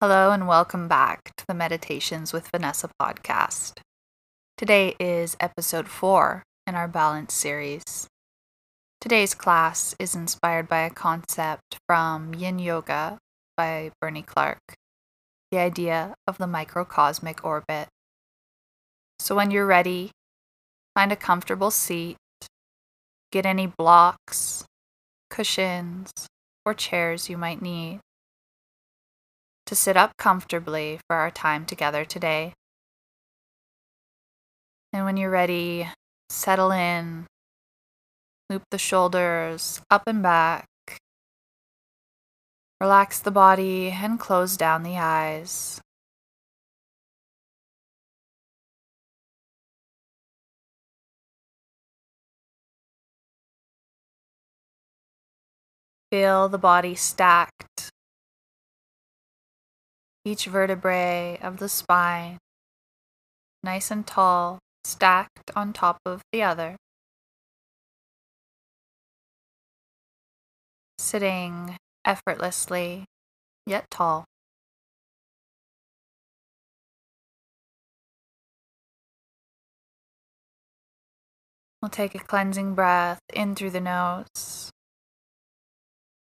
Hello, and welcome back to the Meditations with Vanessa podcast. Today is episode four in our balance series. Today's class is inspired by a concept from Yin Yoga by Bernie Clark the idea of the microcosmic orbit. So, when you're ready, find a comfortable seat, get any blocks, cushions, or chairs you might need to sit up comfortably for our time together today. And when you're ready, settle in, loop the shoulders up and back, relax the body, and close down the eyes. Feel the body stacked each vertebrae of the spine, nice and tall, stacked on top of the other. Sitting effortlessly, yet tall. We'll take a cleansing breath in through the nose.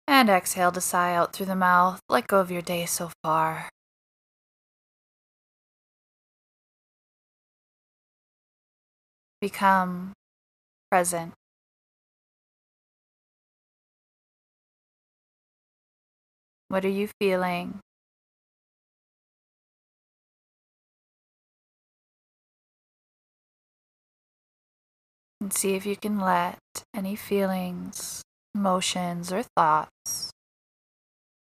And exhale to sigh out through the mouth. Let go of your day so far. Become present. What are you feeling? And see if you can let any feelings, emotions, or thoughts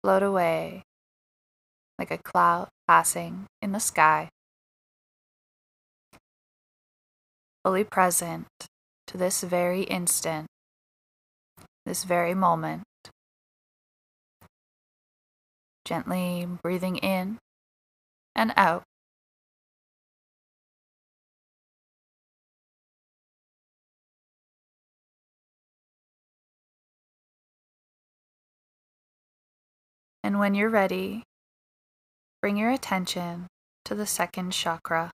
float away like a cloud passing in the sky. Fully present to this very instant, this very moment. Gently breathing in and out. And when you're ready, bring your attention to the second chakra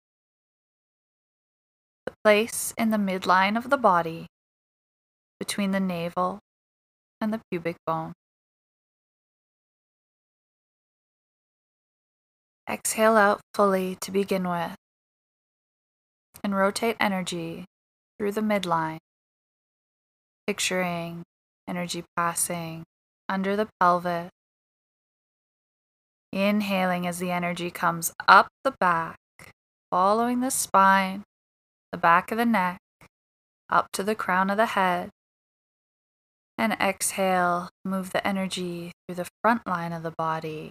place in the midline of the body between the navel and the pubic bone. Exhale out fully to begin with and rotate energy through the midline, picturing energy passing under the pelvis. Inhaling as the energy comes up the back, following the spine the back of the neck, up to the crown of the head. And exhale, move the energy through the front line of the body.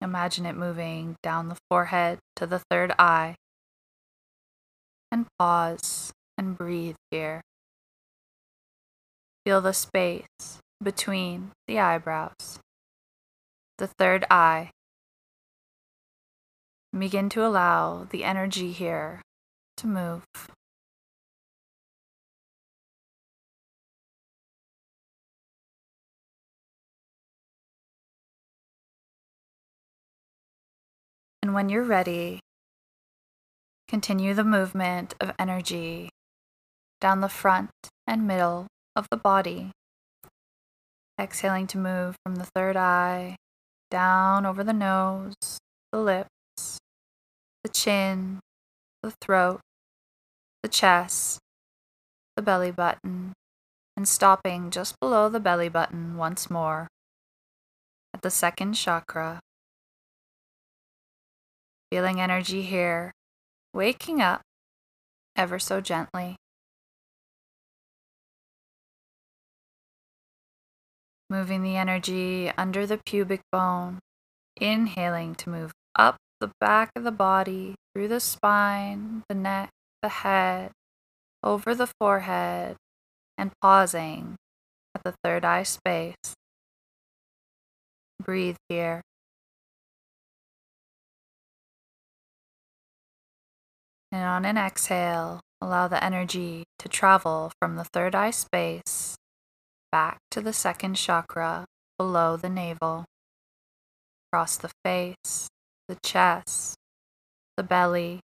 Imagine it moving down the forehead to the third eye. And pause and breathe here. Feel the space between the eyebrows, the third eye. Begin to allow the energy here to move. And when you're ready, continue the movement of energy down the front and middle of the body. Exhaling to move from the third eye down over the nose, the lips, the chin, the throat, the chest, the belly button, and stopping just below the belly button once more at the second chakra. Feeling energy here, waking up ever so gently. Moving the energy under the pubic bone, inhaling to move up the back of the body, through the spine, the neck, the head, over the forehead, and pausing at the third eye space. Breathe here. And on an exhale, allow the energy to travel from the third eye space back to the second chakra below the navel. across the face, the chest, the belly,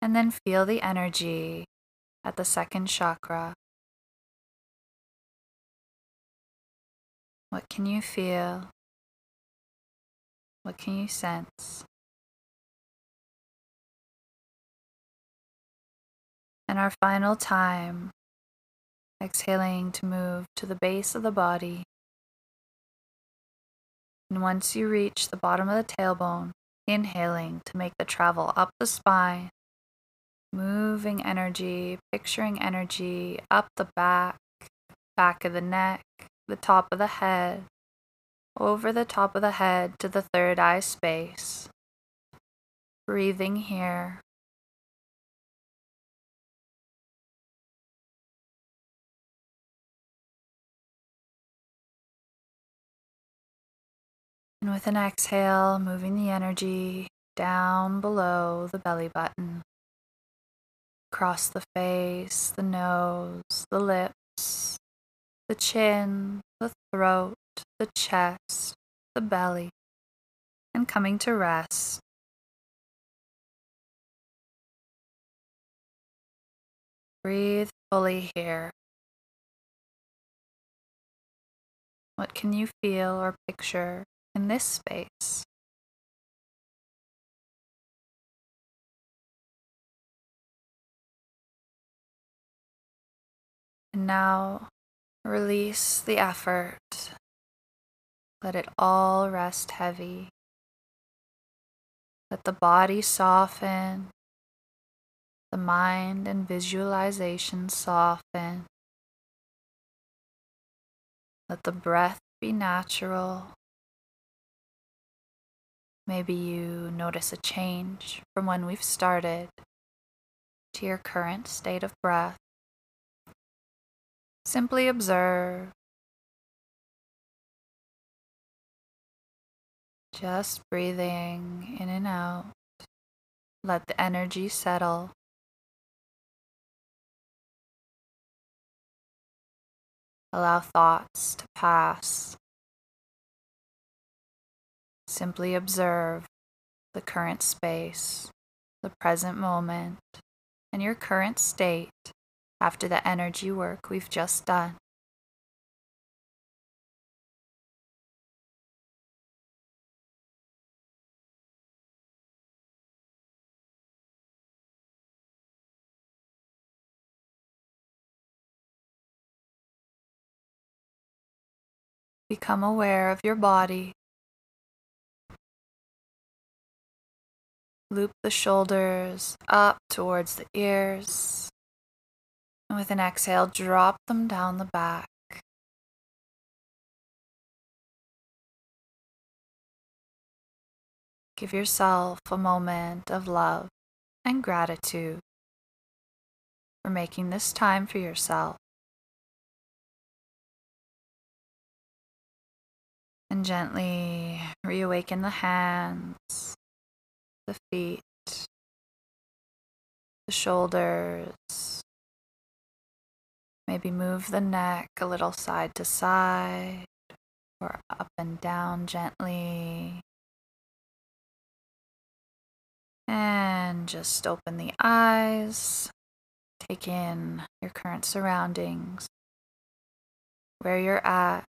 and then feel the energy at the second chakra. What can you feel? What can you sense? And our final time, exhaling to move to the base of the body. And once you reach the bottom of the tailbone, inhaling to make the travel up the spine, moving energy, picturing energy up the back, back of the neck, the top of the head, over the top of the head to the third eye space. Breathing here. And with an exhale, moving the energy down below the belly button, across the face, the nose, the lips, the chin, the throat, the chest, the belly, and coming to rest. Breathe fully here. What can you feel or picture in this space. And now release the effort. Let it all rest heavy. Let the body soften, the mind and visualization soften. Let the breath be natural. Maybe you notice a change from when we've started to your current state of breath. Simply observe. Just breathing in and out. Let the energy settle. Allow thoughts to pass Simply observe the current space, the present moment, and your current state after the energy work we've just done. Become aware of your body Loop the shoulders up towards the ears. And with an exhale, drop them down the back. Give yourself a moment of love and gratitude for making this time for yourself. And gently reawaken the hands the feet, the shoulders. Maybe move the neck a little side to side or up and down gently. And just open the eyes. Take in your current surroundings, where you're at,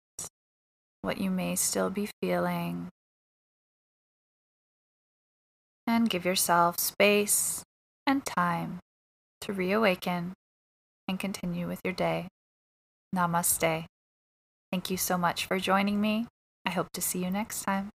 what you may still be feeling and give yourself space and time to reawaken and continue with your day. Namaste. Thank you so much for joining me. I hope to see you next time.